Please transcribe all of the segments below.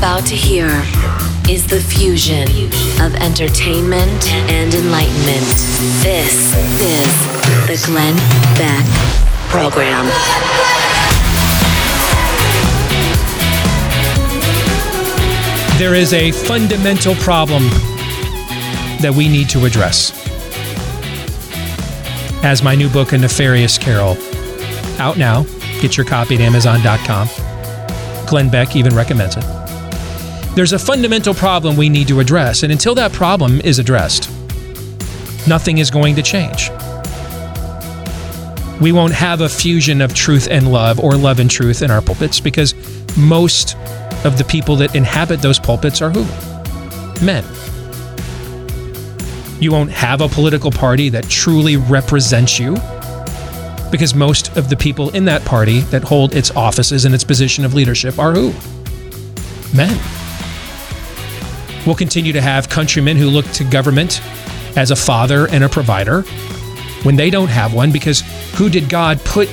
About to hear is the fusion of entertainment and enlightenment. This is the Glenn Beck Program. There is a fundamental problem that we need to address. As my new book, A Nefarious Carol, out now. Get your copy at Amazon.com. Glenn Beck even recommends it. There's a fundamental problem we need to address, and until that problem is addressed, nothing is going to change. We won't have a fusion of truth and love or love and truth in our pulpits because most of the people that inhabit those pulpits are who? Men. You won't have a political party that truly represents you because most of the people in that party that hold its offices and its position of leadership are who? Men. We'll continue to have countrymen who look to government as a father and a provider when they don't have one because who did God put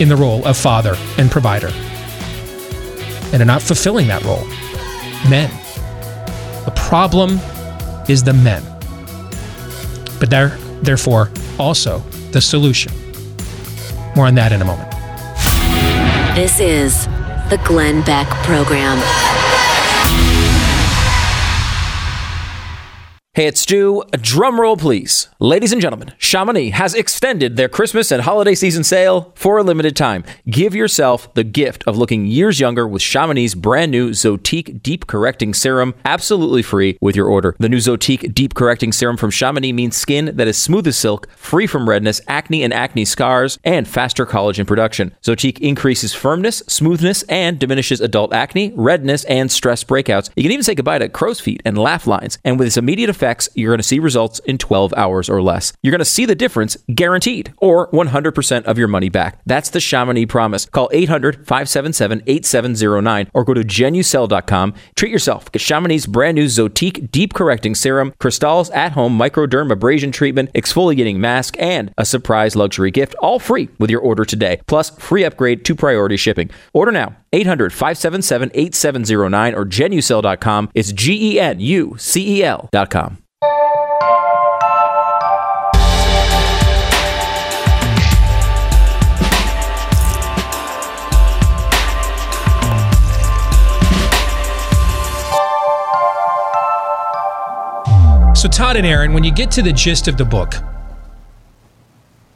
in the role of father and provider? And are not fulfilling that role. Men. The problem is the men. But there, therefore, also the solution. More on that in a moment. This is the Glenn Beck Program. Hey, it's Stu. Drum roll, please. Ladies and gentlemen, Chamonix has extended their Christmas and holiday season sale for a limited time. Give yourself the gift of looking years younger with Chamonix's brand new Zotique Deep Correcting Serum, absolutely free with your order. The new Zotique Deep Correcting Serum from Chamonix means skin that is smooth as silk, free from redness, acne and acne scars, and faster collagen production. Zotique increases firmness, smoothness, and diminishes adult acne, redness, and stress breakouts. You can even say goodbye to crow's feet and laugh lines. And with its immediate you're going to see results in 12 hours or less. You're going to see the difference guaranteed or 100% of your money back. That's the Chamonix promise. Call 800 577 8709 or go to genucel.com. Treat yourself. Get Chamonix's brand new Zotique Deep Correcting Serum, Cristal's at home microderm abrasion treatment, exfoliating mask, and a surprise luxury gift, all free with your order today. Plus, free upgrade to priority shipping. Order now. 800 577 8709 or genucel.com. It's G E N U C E L.com. So Todd and Aaron, when you get to the gist of the book,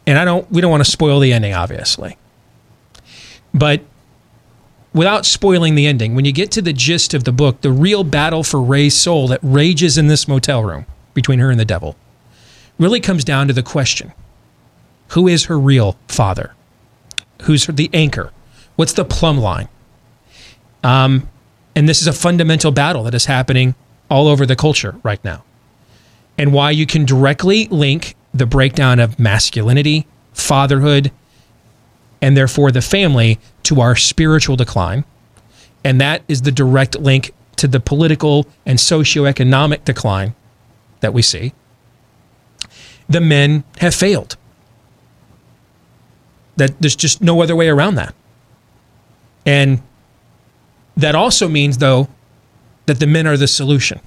and I don't we don't want to spoil the ending, obviously. But without spoiling the ending, when you get to the gist of the book, the real battle for Ray's soul that rages in this motel room between her and the devil really comes down to the question who is her real father? Who's the anchor? What's the plumb line? Um, and this is a fundamental battle that is happening all over the culture right now. And why you can directly link the breakdown of masculinity, fatherhood, and therefore the family to our spiritual decline. And that is the direct link to the political and socioeconomic decline that we see. The men have failed. That there's just no other way around that. And that also means though that the men are the solution.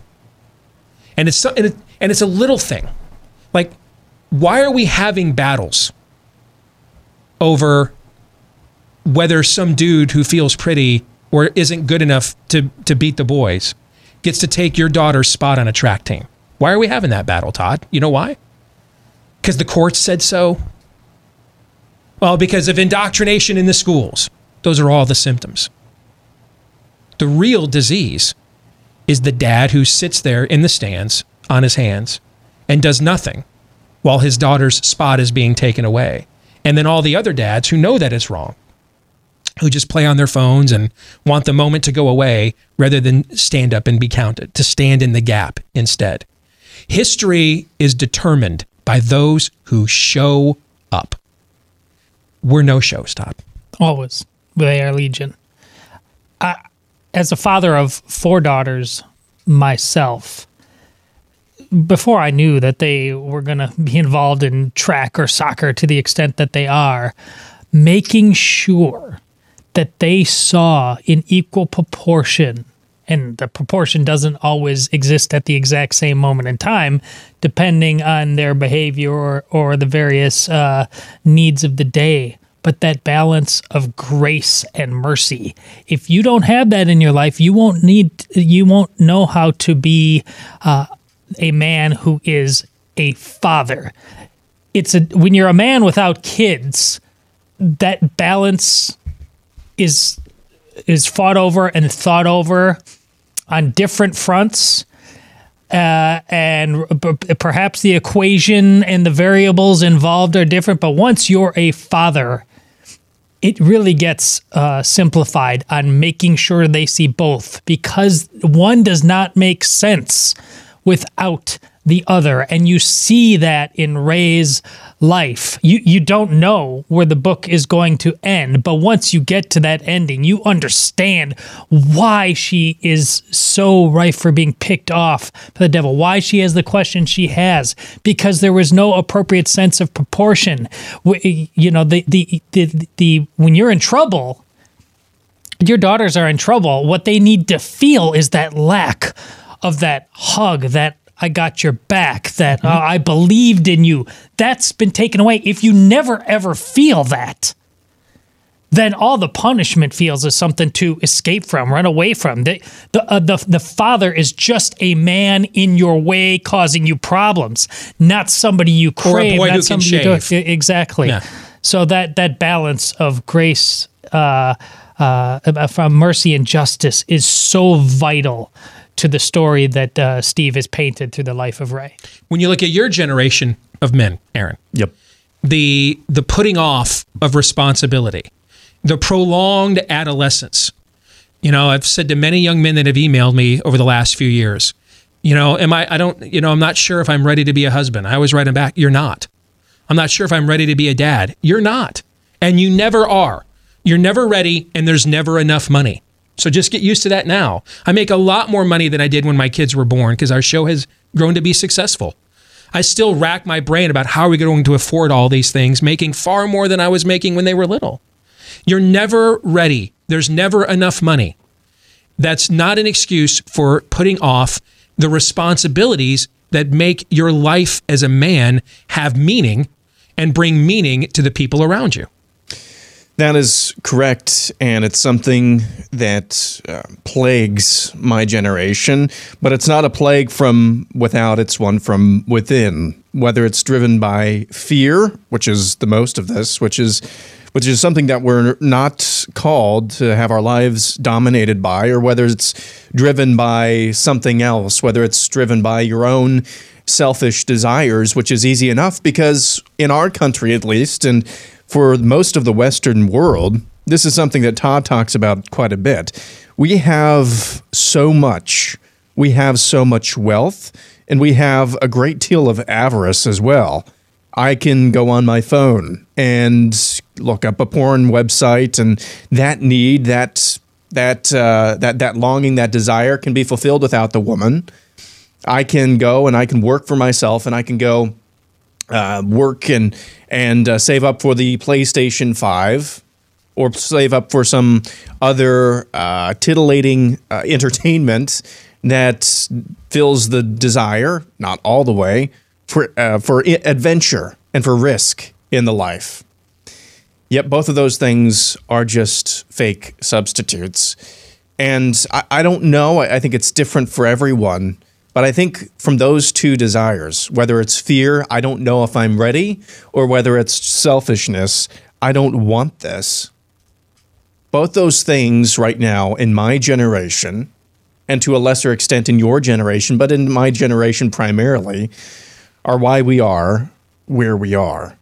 And it's and, it, and it's a little thing. Like why are we having battles over whether some dude who feels pretty or isn't good enough to, to beat the boys gets to take your daughter's spot on a track team? Why are we having that battle, Todd? You know why? Because the courts said so? Well, because of indoctrination in the schools. Those are all the symptoms. The real disease is the dad who sits there in the stands on his hands and does nothing while his daughter's spot is being taken away. And then all the other dads who know that it's wrong, who just play on their phones and want the moment to go away rather than stand up and be counted, to stand in the gap instead. History is determined by those who show up. We're no shows, Todd. Always. They are legion. I, as a father of four daughters myself, before I knew that they were going to be involved in track or soccer to the extent that they are, making sure that they saw in equal proportion and the proportion doesn't always exist at the exact same moment in time, depending on their behavior or, or the various uh, needs of the day. But that balance of grace and mercy, if you don't have that in your life, you won't need, you won't know how to be uh, a man who is a father. It's a when you're a man without kids, that balance is is fought over and thought over on different fronts. Uh, and perhaps the equation and the variables involved are different. But once you're a father, it really gets uh, simplified on making sure they see both because one does not make sense without the other. And you see that in Ray's life. You you don't know where the book is going to end, but once you get to that ending, you understand why she is so rife for being picked off by the devil, why she has the question she has, because there was no appropriate sense of proportion. You know, the the the, the when you're in trouble, your daughters are in trouble. What they need to feel is that lack of that hug, that I got your back, that uh, I believed in you. That's been taken away. If you never ever feel that, then all the punishment feels is something to escape from, run away from. The the uh, the, the father is just a man in your way, causing you problems, not somebody you crave, not somebody you do- exactly. Yeah. So that that balance of grace, uh, uh, from mercy and justice, is so vital to the story that uh, Steve has painted through the life of Ray. When you look at your generation of men, Aaron, Yep. the the putting off of responsibility, the prolonged adolescence. You know, I've said to many young men that have emailed me over the last few years, you know, am I I don't, you know, I'm not sure if I'm ready to be a husband. I always write them back, you're not. I'm not sure if I'm ready to be a dad. You're not. And you never are. You're never ready and there's never enough money. So just get used to that now. I make a lot more money than I did when my kids were born because our show has grown to be successful. I still rack my brain about how are we going to afford all these things, making far more than I was making when they were little. You're never ready. There's never enough money. That's not an excuse for putting off the responsibilities that make your life as a man have meaning and bring meaning to the people around you. That is correct, and it's something that uh, plagues my generation. But it's not a plague from without; it's one from within. Whether it's driven by fear, which is the most of this, which is which is something that we're not called to have our lives dominated by, or whether it's driven by something else, whether it's driven by your own selfish desires, which is easy enough because in our country, at least, and for most of the Western world, this is something that Todd talks about quite a bit. We have so much, we have so much wealth, and we have a great deal of avarice as well. I can go on my phone and look up a porn website, and that need, that that uh, that that longing, that desire can be fulfilled without the woman. I can go and I can work for myself, and I can go uh, work and and uh, save up for the PlayStation Five, or save up for some other uh, titillating uh, entertainment that fills the desire, not all the way, for uh, for adventure and for risk in the life. Yet both of those things are just fake substitutes. And I, I don't know. I, I think it's different for everyone. But I think from those two desires, whether it's fear, I don't know if I'm ready, or whether it's selfishness, I don't want this. Both those things right now in my generation, and to a lesser extent in your generation, but in my generation primarily, are why we are where we are.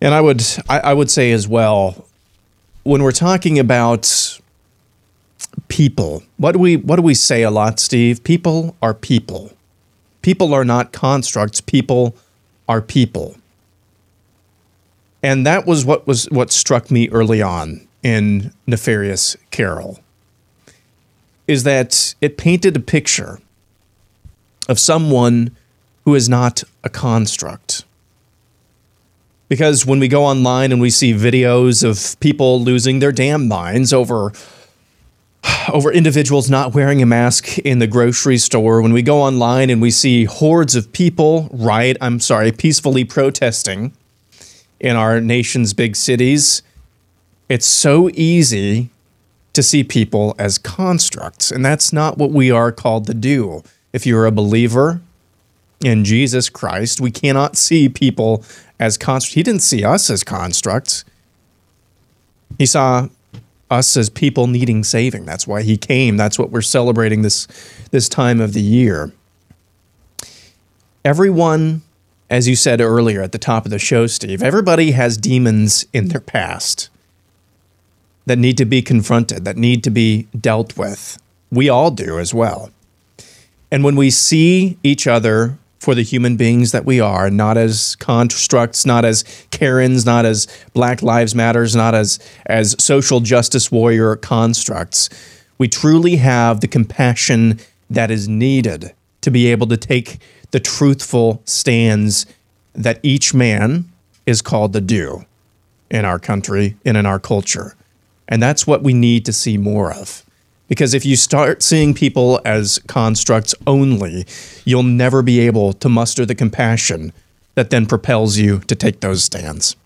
And I would I, I would say as well, when we're talking about people, what do we what do we say a lot, Steve? People are people. People are not constructs. People are people. And that was what was what struck me early on in Nefarious Carol. Is that it painted a picture of someone who is not a construct. Because when we go online and we see videos of people losing their damn minds over over individuals not wearing a mask in the grocery store, when we go online and we see hordes of people riot, I'm sorry, peacefully protesting in our nation's big cities, it's so easy to see people as constructs. And that's not what we are called to do. If you're a believer in Jesus Christ, we cannot see people as constructs. He didn't see us as constructs. He saw us as people needing saving. That's why he came. That's what we're celebrating this this time of the year. Everyone, as you said earlier at the top of the show, Steve, everybody has demons in their past that need to be confronted, that need to be dealt with. We all do as well. And when we see each other for the human beings that we are, not as constructs, not as Karens, not as Black Lives Matters, not as as social justice warrior constructs. We truly have the compassion that is needed to be able to take the truthful stands that each man is called to do in our country and in our culture. And that's what we need to see more of. Because if you start seeing people as constructs only, you'll never be able to muster the compassion that then propels you to take those stands.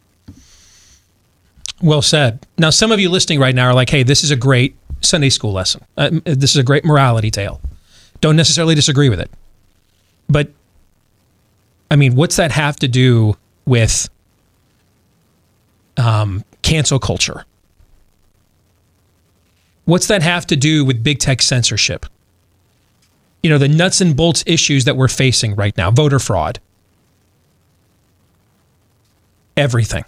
Well said. Now, some of you listening right now are like, hey, this is a great Sunday school lesson. Uh, this is a great morality tale. Don't necessarily disagree with it. But, I mean, what's that have to do with um, cancel culture? What's that have to do with big tech censorship? You know, the nuts and bolts issues that we're facing right now voter fraud, everything.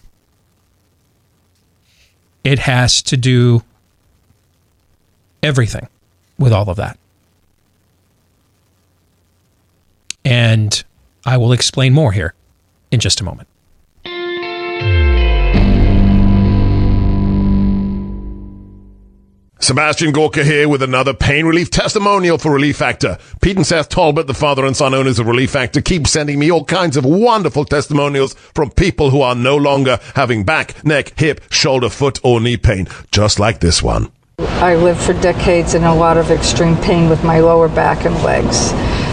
It has to do everything with all of that. And I will explain more here in just a moment. Sebastian Gorka here with another pain relief testimonial for Relief Factor. Pete and Seth Talbot, the father and son owners of Relief Factor, keep sending me all kinds of wonderful testimonials from people who are no longer having back, neck, hip, shoulder, foot, or knee pain, just like this one. I lived for decades in a lot of extreme pain with my lower back and legs.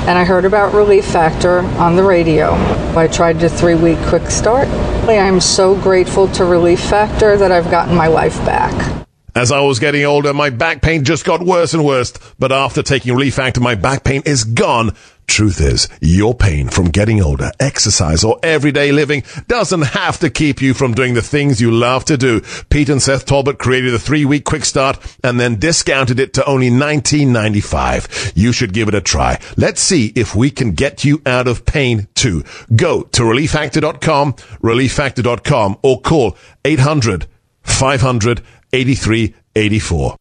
And I heard about Relief Factor on the radio. I tried the three week quick start. I'm so grateful to Relief Factor that I've gotten my life back. As I was getting older, my back pain just got worse and worse. But after taking Relief Factor, my back pain is gone. Truth is, your pain from getting older, exercise, or everyday living doesn't have to keep you from doing the things you love to do. Pete and Seth Talbot created a three-week quick start and then discounted it to only $19.95. You should give it a try. Let's see if we can get you out of pain too. Go to relieffactor.com, relieffactor.com, or call 800 500 8384.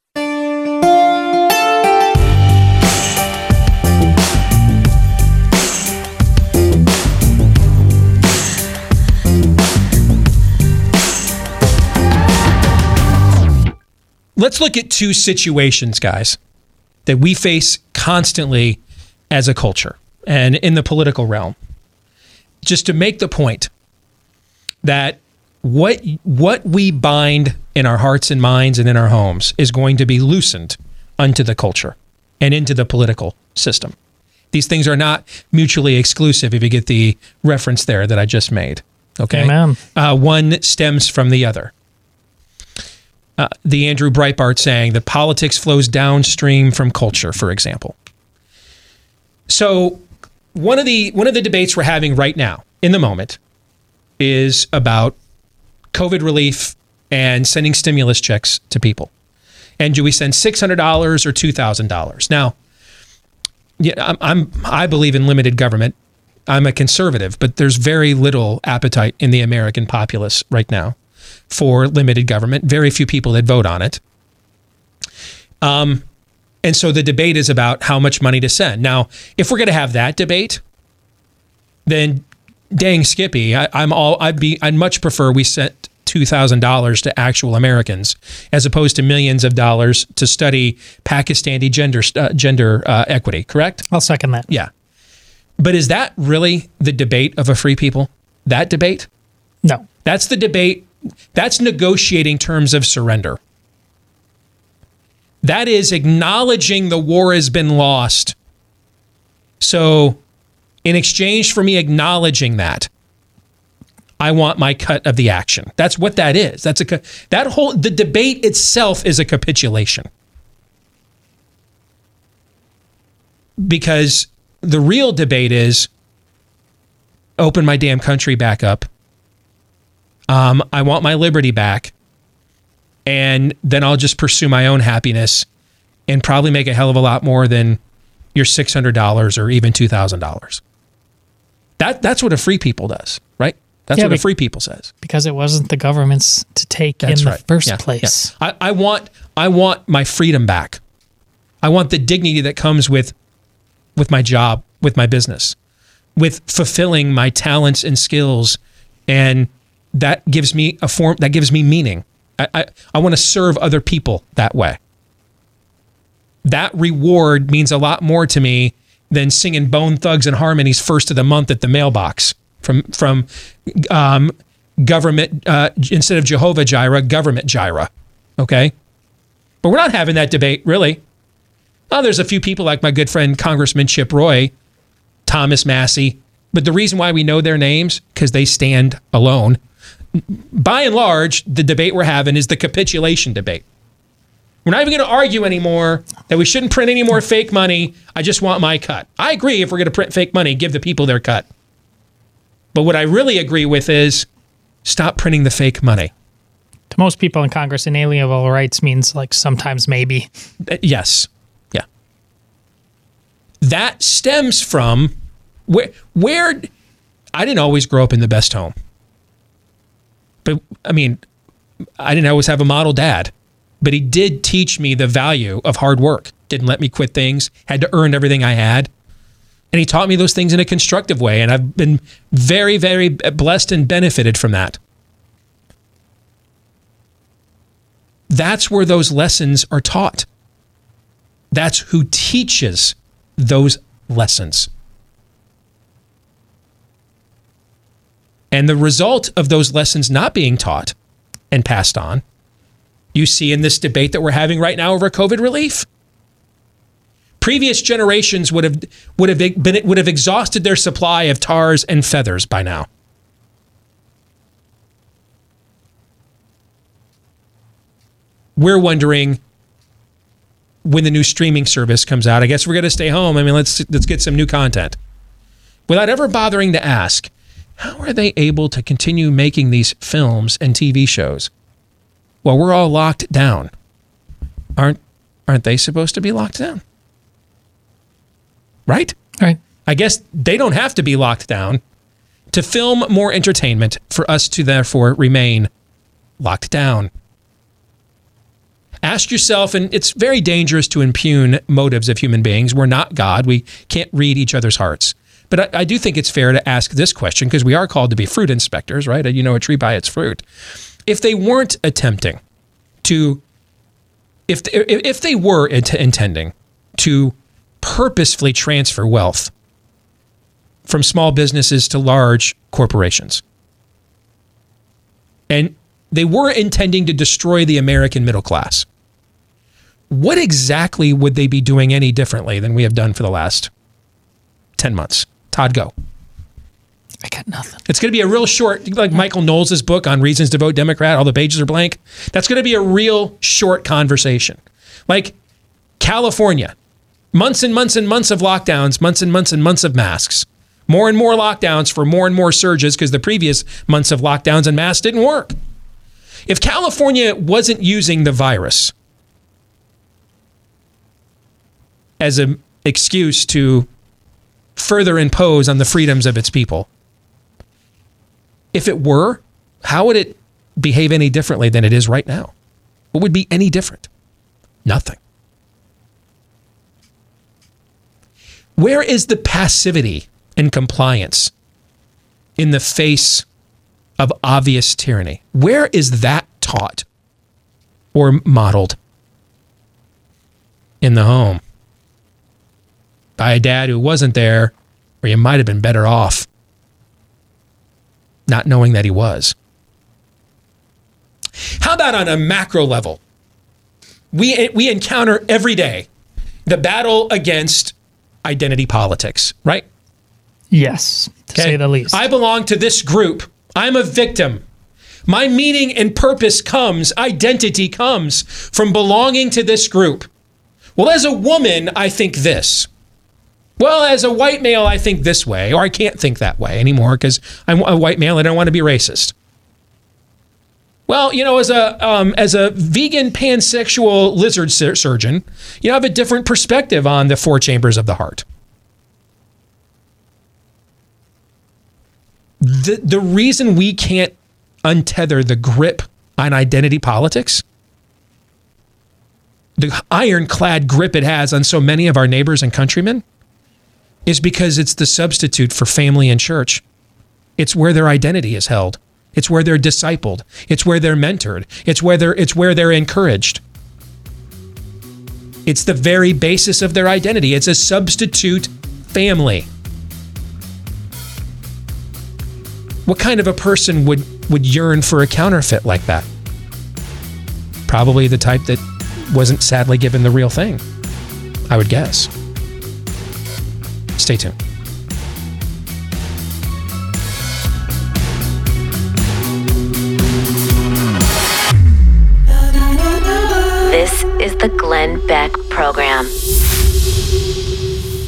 Let's look at two situations, guys, that we face constantly as a culture and in the political realm. Just to make the point that what what we bind in our hearts and minds and in our homes is going to be loosened unto the culture and into the political system. These things are not mutually exclusive. If you get the reference there that I just made, okay, Amen. Uh, one stems from the other. Uh, the Andrew Breitbart saying that politics flows downstream from culture, for example. So one of the one of the debates we're having right now in the moment is about COVID relief and sending stimulus checks to people. And do we send six hundred dollars or two thousand dollars? Now, yeah, I'm, I'm I believe in limited government. I'm a conservative, but there's very little appetite in the American populace right now for limited government. Very few people that vote on it. Um, and so the debate is about how much money to send. Now, if we're going to have that debate, then dang Skippy, I, I'm all I'd be I'd much prefer we sent two thousand dollars to actual Americans as opposed to millions of dollars to study Pakistani gender uh, gender uh, equity. Correct? I'll second that. Yeah. But is that really the debate of a free people? That debate? No. That's the debate. That's negotiating terms of surrender. That is acknowledging the war has been lost. So, in exchange for me acknowledging that, I want my cut of the action. That's what that is. That's a that whole the debate itself is a capitulation. Because the real debate is open my damn country back up. Um, I want my liberty back. And then I'll just pursue my own happiness and probably make a hell of a lot more than your $600 or even $2,000. That, that's what a free people does, right? That's Yeah, what a free people says. because it wasn't the government's to take That's in right. the first Yeah, place. yeah. I, I want I want my freedom back. I want the dignity that comes with with my job, with my business, with fulfilling my talents and skills, and that gives me a form that gives me meaning. I I, I want to serve other people that way. That reward means a lot more to me than singing Bone Thugs and Harmonies first of the month at the mailbox from from um, government uh, instead of Jehovah Jireh, government Jireh. Okay, but we're not having that debate really. Oh, there's a few people like my good friend Congressman Chip Roy, Thomas Massie, but the reason why we know their names because they stand alone. By and large, the debate we're having is the capitulation debate. We're not even going to argue anymore that we shouldn't print any more fake money. I just want my cut. I agree if we're going to print fake money, give the people their cut. But what I really agree with is stop printing the fake money. To most people in Congress, inalienable rights means like sometimes maybe. Uh, Yes. Yeah. That stems from where where I didn't always grow up in the best home. But I mean, I didn't always have a model dad, but he did teach me the value of hard work. Didn't let me quit things, had to earn everything I had. And he taught me those things in a constructive way and I've been very very blessed and benefited from that. That's where those lessons are taught. That's who teaches those lessons. And the result of those lessons not being taught and passed on, you see in this debate that we're having right now over COVID relief. Previous generations would have would have been would have exhausted their supply of tars and feathers by now. We're wondering when the new streaming service comes out. I guess we're going to stay home. I mean, let's let's get some new content. Without ever bothering to ask, how are they able to continue making these films and TV shows while we're all locked down? Aren't aren't they supposed to be locked down? Right? Right. I guess they don't have to be locked down to film more entertainment for us to therefore remain locked down. Ask yourself, and it's very dangerous to impugn motives of human beings. We're not God. We can't read each other's hearts. But I, I do think it's fair to ask this question because we are called to be fruit inspectors, right? You know a tree by its fruit. If they weren't attempting to, if if if they were int- intending to purposefully transfer wealth from small businesses to large corporations, and they were intending to destroy the American middle class, what exactly would they be doing any differently than we have done for the last 10 months? Todd, go. I got nothing. It's going to be a real short, like Michael Knowles' book on reasons to vote Democrat, all the pages are blank. That's going to be a real short conversation. Like California, months and months and months of lockdowns, months and months and months of masks, more and more lockdowns for more and more surges because the previous months of lockdowns and masks didn't work. If California wasn't using the virus as an excuse to further impose on the freedoms of its people, if it were, how would it behave any differently than it is right now? What would be any different? Nothing. Where is the passivity and compliance in the face of obvious tyranny? Where is that taught or modeled? In the home. By a dad who wasn't there, or you might have been better off not knowing that he was. How about on a macro level? we we encounter every day the battle against identity politics, right? Yes, to say the least. I belong to this group. I'm a victim. My meaning and purpose comes, identity comes from belonging to this group. Well, as a woman, I think this. Well, as a white male, I think this way, or I can't think that way anymore because I'm a white male and I don't want to be racist. Well, you know, as a um, as a vegan pansexual lizard sur- surgeon, you know, I have a different perspective on the four chambers of the heart. The the reason we can't untether the grip on identity politics, the ironclad grip it has on so many of our neighbors and countrymen, is because it's the substitute for family and church. It's where their identity is held. It's where they're discipled. It's where they're mentored. It's where they're it's where they're encouraged. It's the very basis of their identity. It's a substitute family. What kind of a person would would yearn for a counterfeit like that? Probably the type that wasn't sadly given the real thing. I would guess. Stay tuned.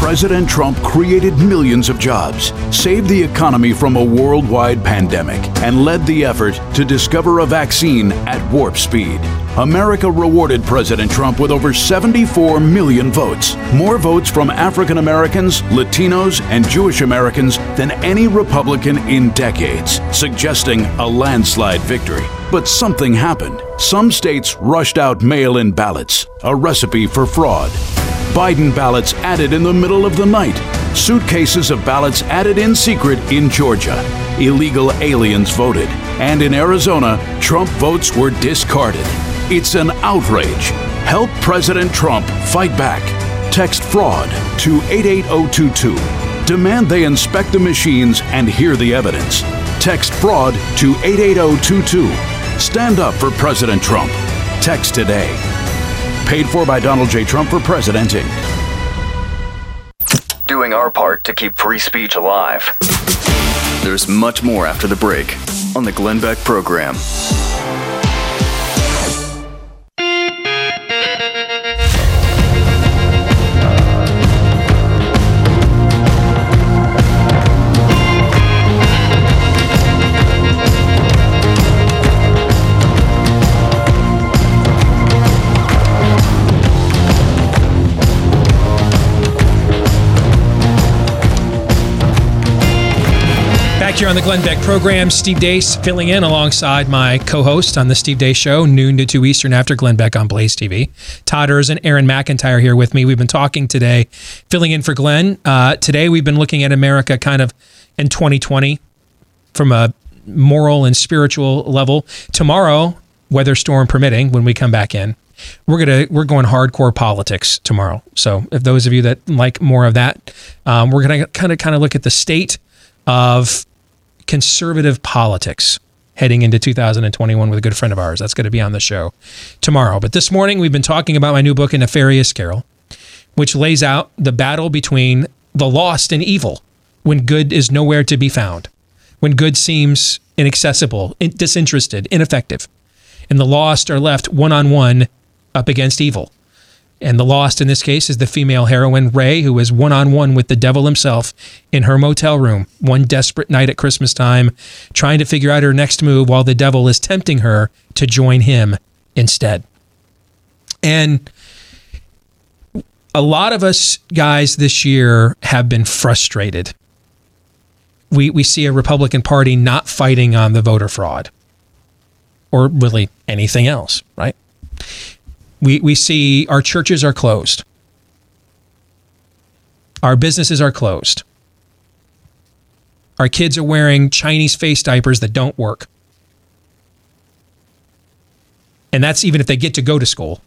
President Trump created millions of jobs, saved the economy from a worldwide pandemic, and led the effort to discover a vaccine at warp speed. America rewarded President Trump with over 74 million votes, more votes from African Americans, Latinos, and Jewish Americans than any Republican in decades, suggesting a landslide victory. But something happened. Some states rushed out mail in ballots, a recipe for fraud. Biden ballots added in the middle of the night. Suitcases of ballots added in secret in Georgia. Illegal aliens voted. And in Arizona, Trump votes were discarded. It's an outrage. Help President Trump fight back. Text fraud to 88022. Demand they inspect the machines and hear the evidence. Text fraud to 88022. Stand up for President Trump. Text today. Paid for by Donald J. Trump for President, Inc. Doing our part to keep free speech alive. There's much more after the break on the Glenn Beck program. Here on the Glenn Beck program, Steve Deace filling in alongside my co-host on the Steve Deace Show, noon to 2 Eastern after Glenn Beck on Blaze TV. Todd and Aaron McIntyre here with me. We've been talking today, filling in for Glenn. Uh, today we've been looking at America kind of in 2020 from a moral and spiritual level. Tomorrow, weather storm permitting, when we come back in, we're gonna we're going hardcore politics tomorrow. So if those of you that like more of that, um, we're gonna kind of kind of look at the state of conservative politics heading into 2021 with a good friend of ours. That's going to be on the show tomorrow. But this morning, we've been talking about my new book, A Nefarious Carol, which lays out the battle between the lost and evil when good is nowhere to be found, when good seems inaccessible, disinterested, ineffective, and the lost are left one on one up against evil. And the lost in this case is the female heroine, Ray, who is one on one with the devil himself in her motel room one desperate night at Christmas time, trying to figure out her next move while the devil is tempting her to join him instead. And a lot of us guys this year have been frustrated. We, we see a Republican Party not fighting on the voter fraud or really anything else, right? We, we see our churches are closed. Our businesses are closed. Our kids are wearing Chinese face diapers that don't work. And that's even if they get to go to school.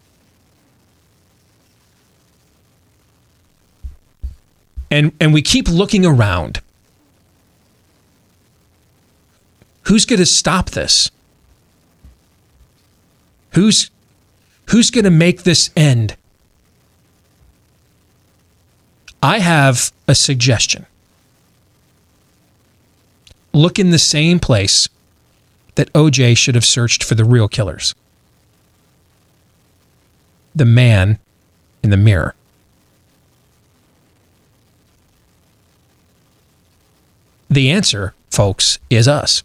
And, and we keep looking around. Who's going to stop this? Who's Who's going to make this end? I have a suggestion. Look in the same place that OJ should have searched for the real killers the man in the mirror. The answer, folks, is us.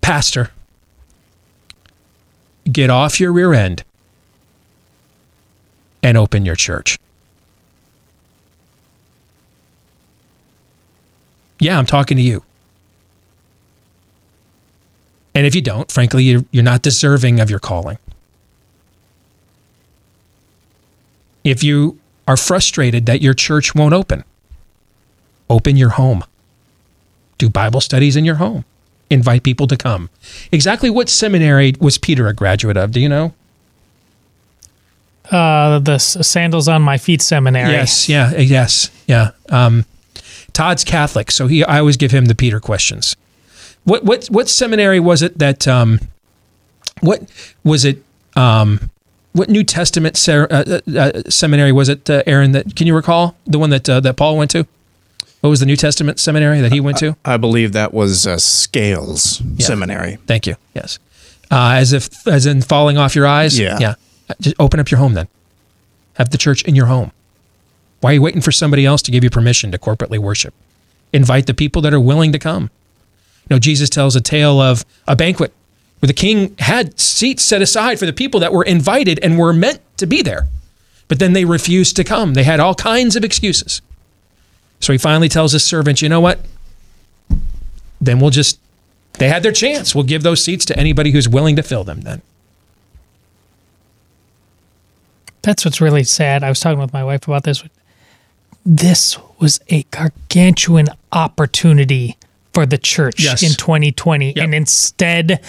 Pastor, get off your rear end and open your church. Yeah, I'm talking to you. And if you don't, frankly, you're, not deserving of your calling. If you are frustrated that your church won't open, open your home. Do Bible studies in your home. Invite people to come. Exactly what seminary was Peter a graduate of? Do you know? Uh, the sandals on my feet seminary. Yes, yeah, yes, yeah. Um, Todd's Catholic, so he I always give him the Peter questions. What what what seminary was it that um, what was it um, what New Testament ser- uh, uh, uh, seminary was it, uh, Aaron? That can you recall the one that uh, that Paul went to? What was the New Testament seminary that he went to? I believe that was uh, Scales Yeah. Seminary. Thank you. Yes, uh, as if as in falling off your eyes. Yeah. yeah. Just open up your home then. Have the church in your home. Why are you waiting for somebody else to give you permission to corporately worship? Invite the people that are willing to come. You know, Jesus tells a tale of a banquet where the king had seats set aside for the people that were invited and were meant to be there. But then they refused to come. They had all kinds of excuses. So he finally tells his servant, you know what? Then we'll just, they had their chance. We'll give those seats to anybody who's willing to fill them then. That's what's really sad. I was talking with my wife about this. This was a gargantuan opportunity for the church Yes. in 2020. And instead,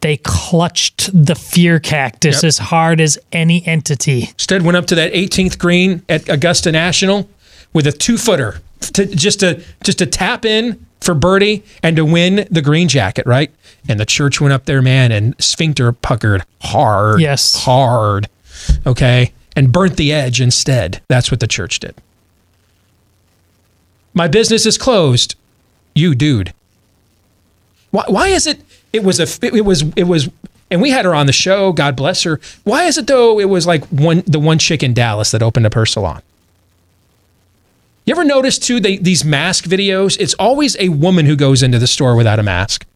they clutched the fear cactus Yep. as hard as any entity. Instead, went up to that 18th green at Augusta National with a two footer to just to just to tap in for birdie and to win the green jacket, right? And the church went up there, man, and sphincter puckered hard, Yes. hard, okay, and burnt the edge instead. That's what the church did. My business is closed. You, dude. Why, why is it? It was a. It was. It was. And we had her on the show. God bless her. Why is it though? It was like one the one chick in Dallas that opened up her salon. You ever notice too? They, these mask videos. It's always a woman who goes into the store without a mask,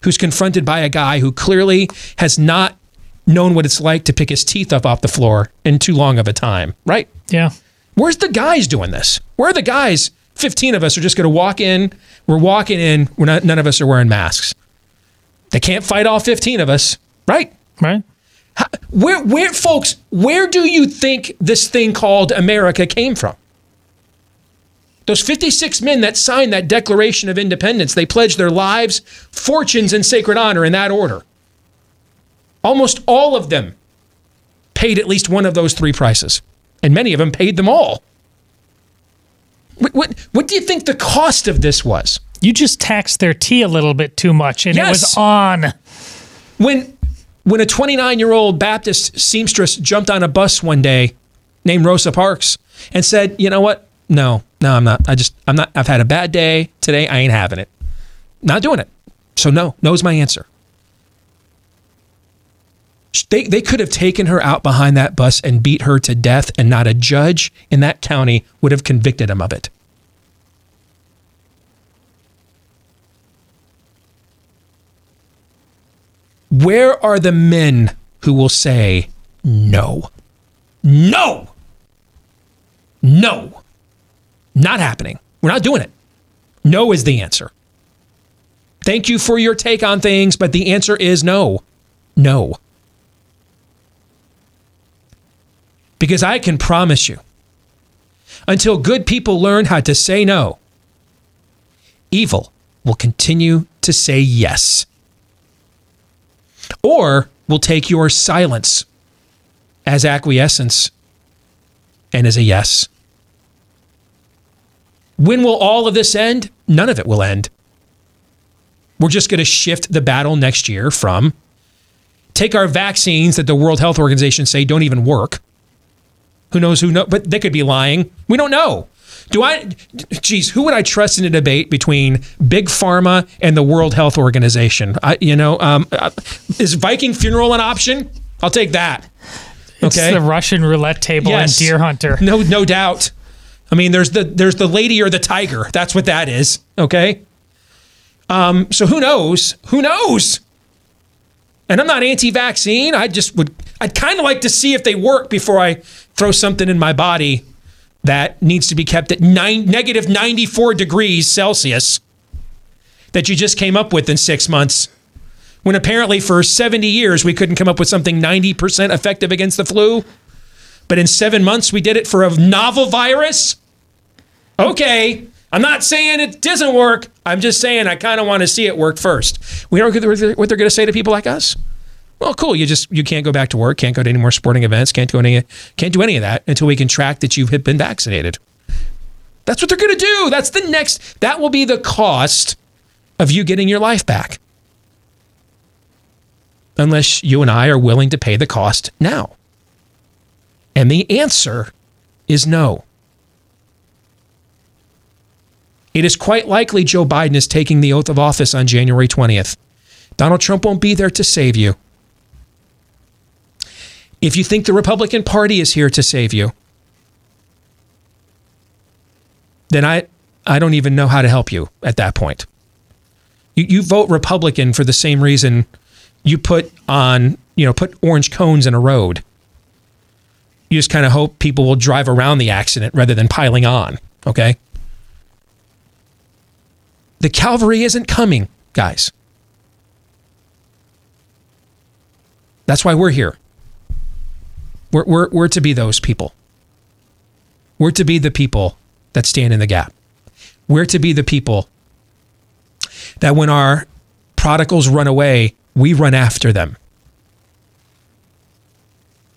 who's confronted by a guy who clearly has not known what it's like to pick his teeth up off the floor in too long of a time. Right? Yeah. Where's the guys doing this? Where are the guys? 15 of us are just going to walk in. We're walking in. We're not, none of us are wearing masks. They can't fight all 15 of us, right? Right. How, where, where, folks, where do you think this thing called America came from? Those 56 men that signed that Declaration of Independence, they pledged their lives, fortunes, and sacred honor in that order. Almost all of them paid at least one of those three prices, and many of them paid them all. What, what, what do you think the cost of this was? You just taxed their tea a little bit too much, and it was on. When when a 29 year old Baptist seamstress jumped on a bus one day named Rosa Parks and said, "You know what? No, no, I'm not. I just I'm not. I've had a bad day today. I ain't having it. Not doing it. So no, no is my answer." They, they could have taken her out behind that bus and beat her to death, and not a judge in that county would have convicted him of it. Where are the men who will say no? No. No. Not happening. We're not doing it. No is the answer. Thank you for your take on things, but the answer is no. No. Because I can promise you, until good people learn how to say no, evil will continue to say yes or will take your silence as acquiescence and as a yes. When will all of this end? None of it will end. We're just going to shift the battle next year from take our vaccines that the World Health Organization say don't even work. Who knows who know? But they could be lying. We don't know. Do I, geez, who would I trust in a debate between Big Pharma and the World Health Organization? I, you know, um, uh, is Viking funeral an option? I'll take that. It's Okay. the Russian roulette table Yes. and Deer Hunter. No, no doubt. I mean, there's the there's the lady or the tiger. That's what that is. Okay. Um. So who knows? Who knows? And I'm not anti-vaccine. I just would. I'd kind of like to see if they work before I throw something in my body that needs to be kept at nine negative 94 degrees Celsius that you just came up with in six months. When apparently for 70 years we couldn't come up with something 90% effective against the flu. But in seven months, we did it for a novel virus. Okay. I'm not saying it doesn't work. I'm just saying I kind of want to see it work first. We what they're what they're going to say to people like us. Well, cool. You just you can't go back to work, can't go to any more sporting events, can't do any can't do any of that until we can track that you've been vaccinated. That's what they're going to do. That's the next. That will be the cost of you getting your life back. Unless you and I are willing to pay the cost now. And the answer is no. It is quite likely Joe Biden is taking the oath of office on January 20th. Donald Trump won't be there to save you. If you think the Republican Party is here to save you, then I, I don't even know how to help you at that point. You, you vote Republican for the same reason you put on, you know, put orange cones in a road you just kind of hope people will drive around the accident rather than piling on. Okay. The Calvary isn't coming, guys. That's why we're here. We're, we're, we're to be those people. We're to be the people that stand in the gap. We're to be the people that when our prodigals run away, we run after them.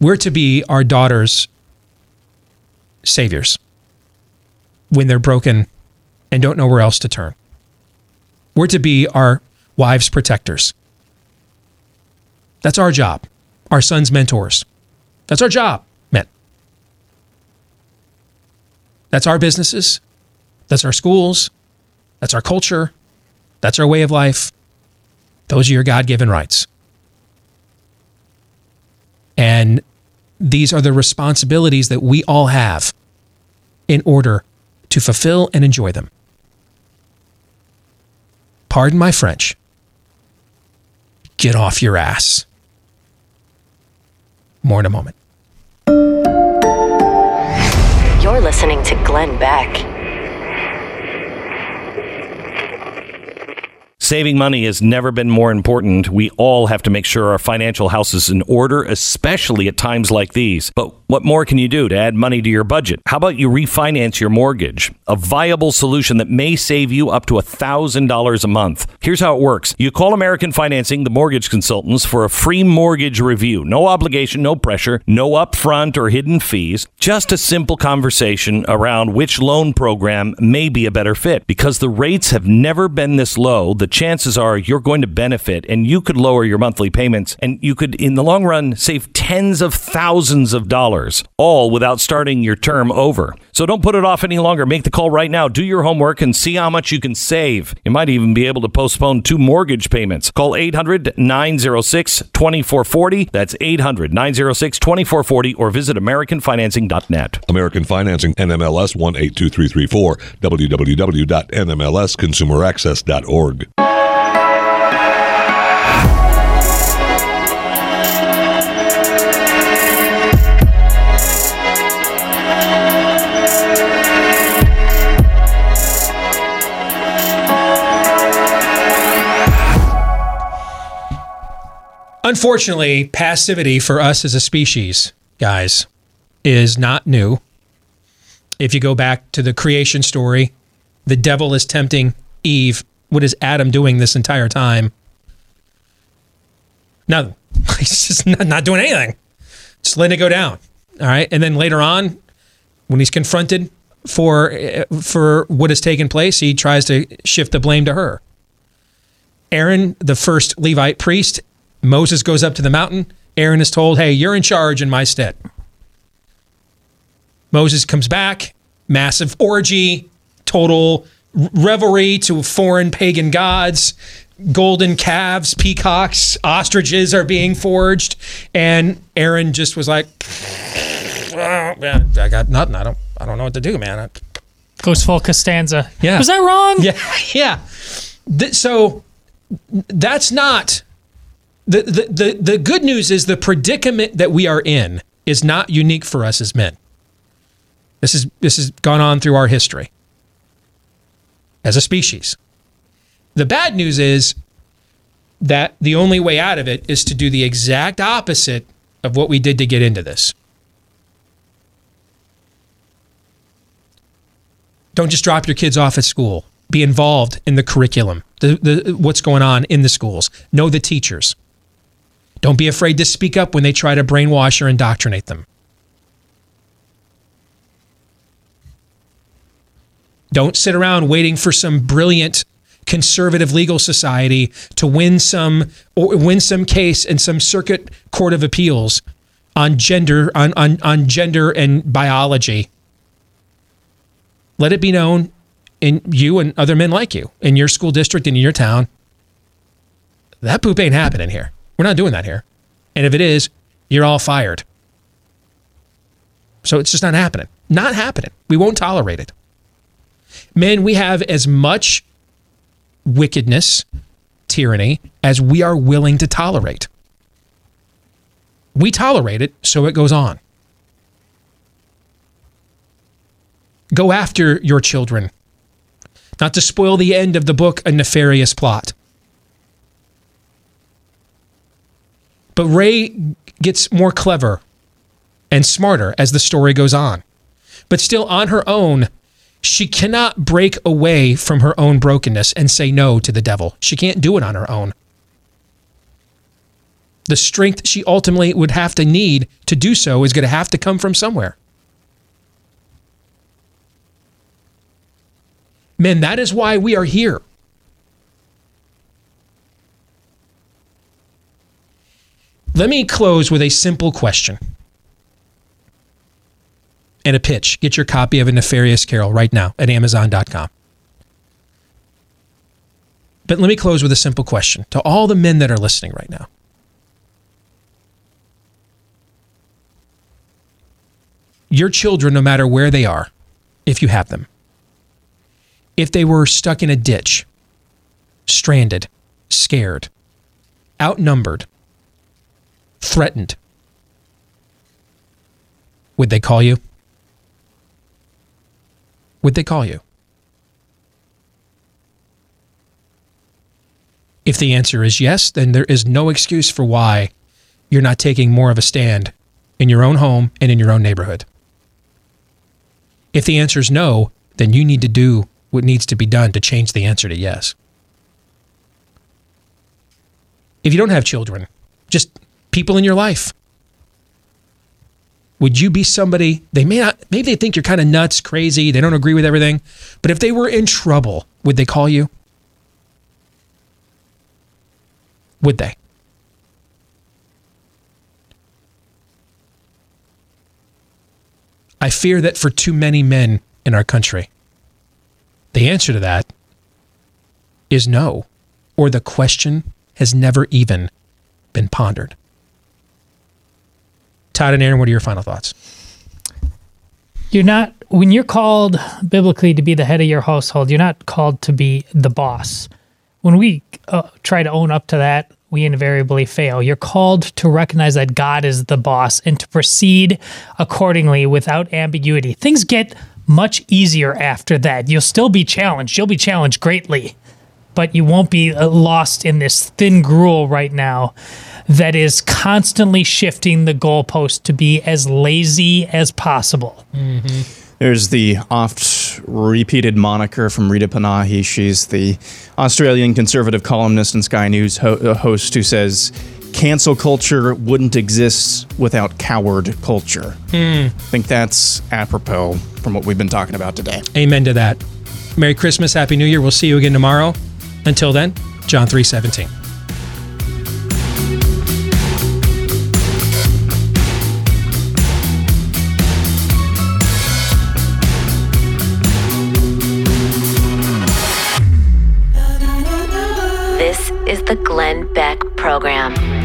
We're to be our daughters' saviors when they're broken and don't know where else to turn. We're to be our wives' protectors. That's our job. Our sons' mentors. That's our job, men. That's our businesses. That's our schools. That's our culture. That's our way of life. Those are your God given rights. And these are the responsibilities that we all have in order to fulfill and enjoy them. Pardon my French. Get off your ass. More in a moment. You're listening to Glenn Beck. Saving money has never been more important. We all have to make sure our financial house is in order, especially at times like these. But what more can you do to add money to your budget? How about you refinance your mortgage? A viable solution that may save you up to $1,000 a month. Here's how it works you call American Financing, the mortgage consultants, for a free mortgage review. No obligation, no pressure, no upfront or hidden fees. Just a simple conversation around which loan program may be a better fit. Because the rates have never been this low, the chances are you're going to benefit and you could lower your monthly payments and you could, in the long run, save tens of thousands of dollars, all without starting your term over. So don't put it off any longer. Make the call right now. Do your homework and see how much you can save. You might even be able to postpone two mortgage payments. Call 800 906 2440. That's 800 906 2440 or visit AmericanFinancing.net. American Financing, NMLS 182334, www.nmlsconsumeraccess.org. Unfortunately, passivity for us as a species, guys, is not new. If you go back to the creation story, the devil is tempting Eve. What is Adam doing this entire time? Nothing. He's just not, not doing anything. Just letting it go down. All right. And then later on, when he's confronted for for what has taken place, he tries to shift the blame to her. Aaron, the first Levite priest, Moses goes up to the mountain. Aaron is told, Hey, you're in charge in my stead. Moses comes back, massive orgy, total revelry to foreign pagan gods. Golden calves, peacocks, ostriches are being forged. And Aaron just was like, I got nothing. I don't, I don't know what to do, man. I- Goes full Costanza. Yeah. Was that wrong? Yeah, yeah. So that's not the, the the good news is the predicament that we are in is not unique for us as men. This is this has gone on through our history as a species. The bad news is that the only way out of it is to do the exact opposite of what we did to get into this. Don't just drop your kids off at school. Be involved in the curriculum, the, the, what's going on in the schools. Know the teachers. Don't be afraid to speak up when they try to brainwash or indoctrinate them. Don't sit around waiting for some brilliant conservative legal society to win some or win some case in some circuit court of appeals on gender on, on, on gender and biology. Let it be known in you and other men like you in your school district and in your town. That poop ain't happening here. We're not doing that here. And if it is, you're all fired. So it's just not happening. Not happening. We won't tolerate it. Men, we have as much wickedness, tyranny, as we are willing to tolerate. We tolerate it, so it goes on. Go after your children, not to spoil the end of the book, A Nefarious Plot. But Ray gets more clever and smarter as the story goes on. But still, on her own, she cannot break away from her own brokenness and say no to the devil. She can't do it on her own. The strength she ultimately would have to need to do so is going to have to come from somewhere. Men, that is why we are here. Let me close with a simple question and a pitch. Get your copy of A Nefarious Carol right now at Amazon.com. But let me close with a simple question to all the men that are listening right now. Your children, no matter where they are, if you have them, if they were stuck in a ditch, stranded, scared, outnumbered, threatened, would they call you? Would they call you? If the answer is yes, then there is no excuse for why you're not taking more of a stand in your own home and in your own neighborhood. If the answer is no, then you need to do what needs to be done to change the answer to yes. If you don't have children, just people in your life, would you be somebody they may not maybe they think you're kind of nuts, crazy, they don't agree with everything, but if they were in trouble, would they call you? Would they? I fear that for too many men in our country, the answer to that is no, or the question has never even been pondered. Todd and Aaron, what are your final thoughts? You're not when you're called biblically to be the head of your household. You're not called to be the boss. When we uh, try to own up to that, we invariably fail. You're called to recognize that God is the boss and to proceed accordingly without ambiguity. Things get much easier after that. You'll still be challenged. You'll be challenged greatly, but you won't be uh, lost in this thin gruel right now that is constantly shifting the goalpost to be as lazy as possible. There's the oft repeated moniker from Rita Panahi. She's the Australian conservative columnist and Sky News ho- uh, host who says, cancel culture wouldn't exist without coward culture. Hmm. I think that's apropos from what we've been talking about today. Amen to that. Merry Christmas, Happy New Year. We'll see you again tomorrow. Until then, John 3:17. This is the Glenn Beck Program.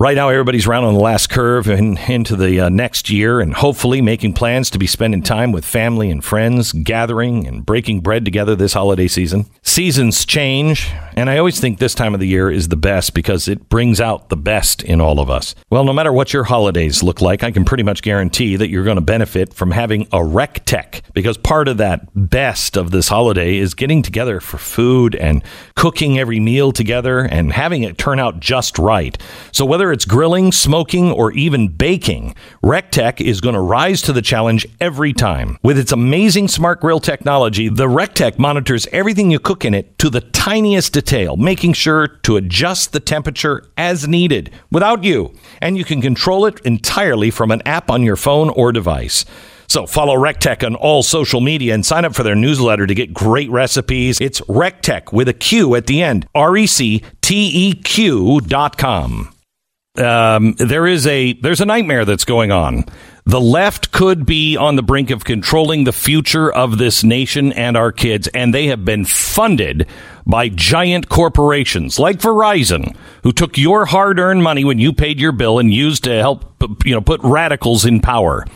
Right now, everybody's rounding the last curve and into the uh, next year, and hopefully making plans to be spending time with family and friends, gathering and breaking bread together this holiday season. Seasons change, and I always think this time of the year is the best because it brings out the best in all of us. Well, no matter what your holidays look like, I can pretty much guarantee that you're going to benefit from having a recteq because part of that best of this holiday is getting together for food and cooking every meal together and having it turn out just right. So whether it's grilling, smoking, or even baking, Recteq is going to rise to the challenge every time. With its amazing smart grill technology, the Recteq monitors everything you cook in it to the tiniest detail, making sure to adjust the temperature as needed without you. And you can control it entirely from an app on your phone or device. So follow Recteq on all social media and sign up for their newsletter to get great recipes. It's Recteq with a Q at the end. R E C T E Q dot com um, there is a there's a nightmare that's going on. The left could be on the brink of controlling the future of this nation and our kids, and they have been funded by giant corporations like Verizon, who took your hard-earned money when you paid your bill and used to help you know put radicals in power.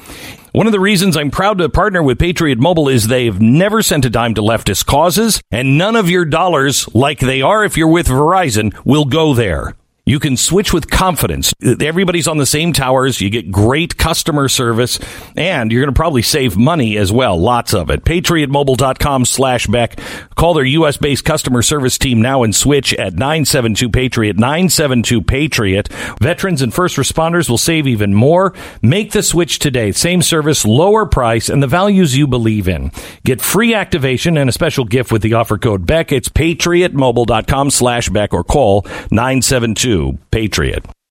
One of the reasons I'm proud to partner with Patriot Mobile is they've never sent a dime to leftist causes, and none of your dollars, like they are if you're with Verizon, will go there. You can switch with confidence. Everybody's on the same towers. You get great customer service and you're going to probably save money as well. Lots of it. PatriotMobile.com slash Beck. Call their U.S. based customer service team now and switch at 972 Patriot, 972 Patriot. Veterans and first responders will save even more. Make the switch today. Same service, lower price, and the values you believe in. Get free activation and a special gift with the offer code Beck. It's PatriotMobile.com slash Beck or call 972 Patriot.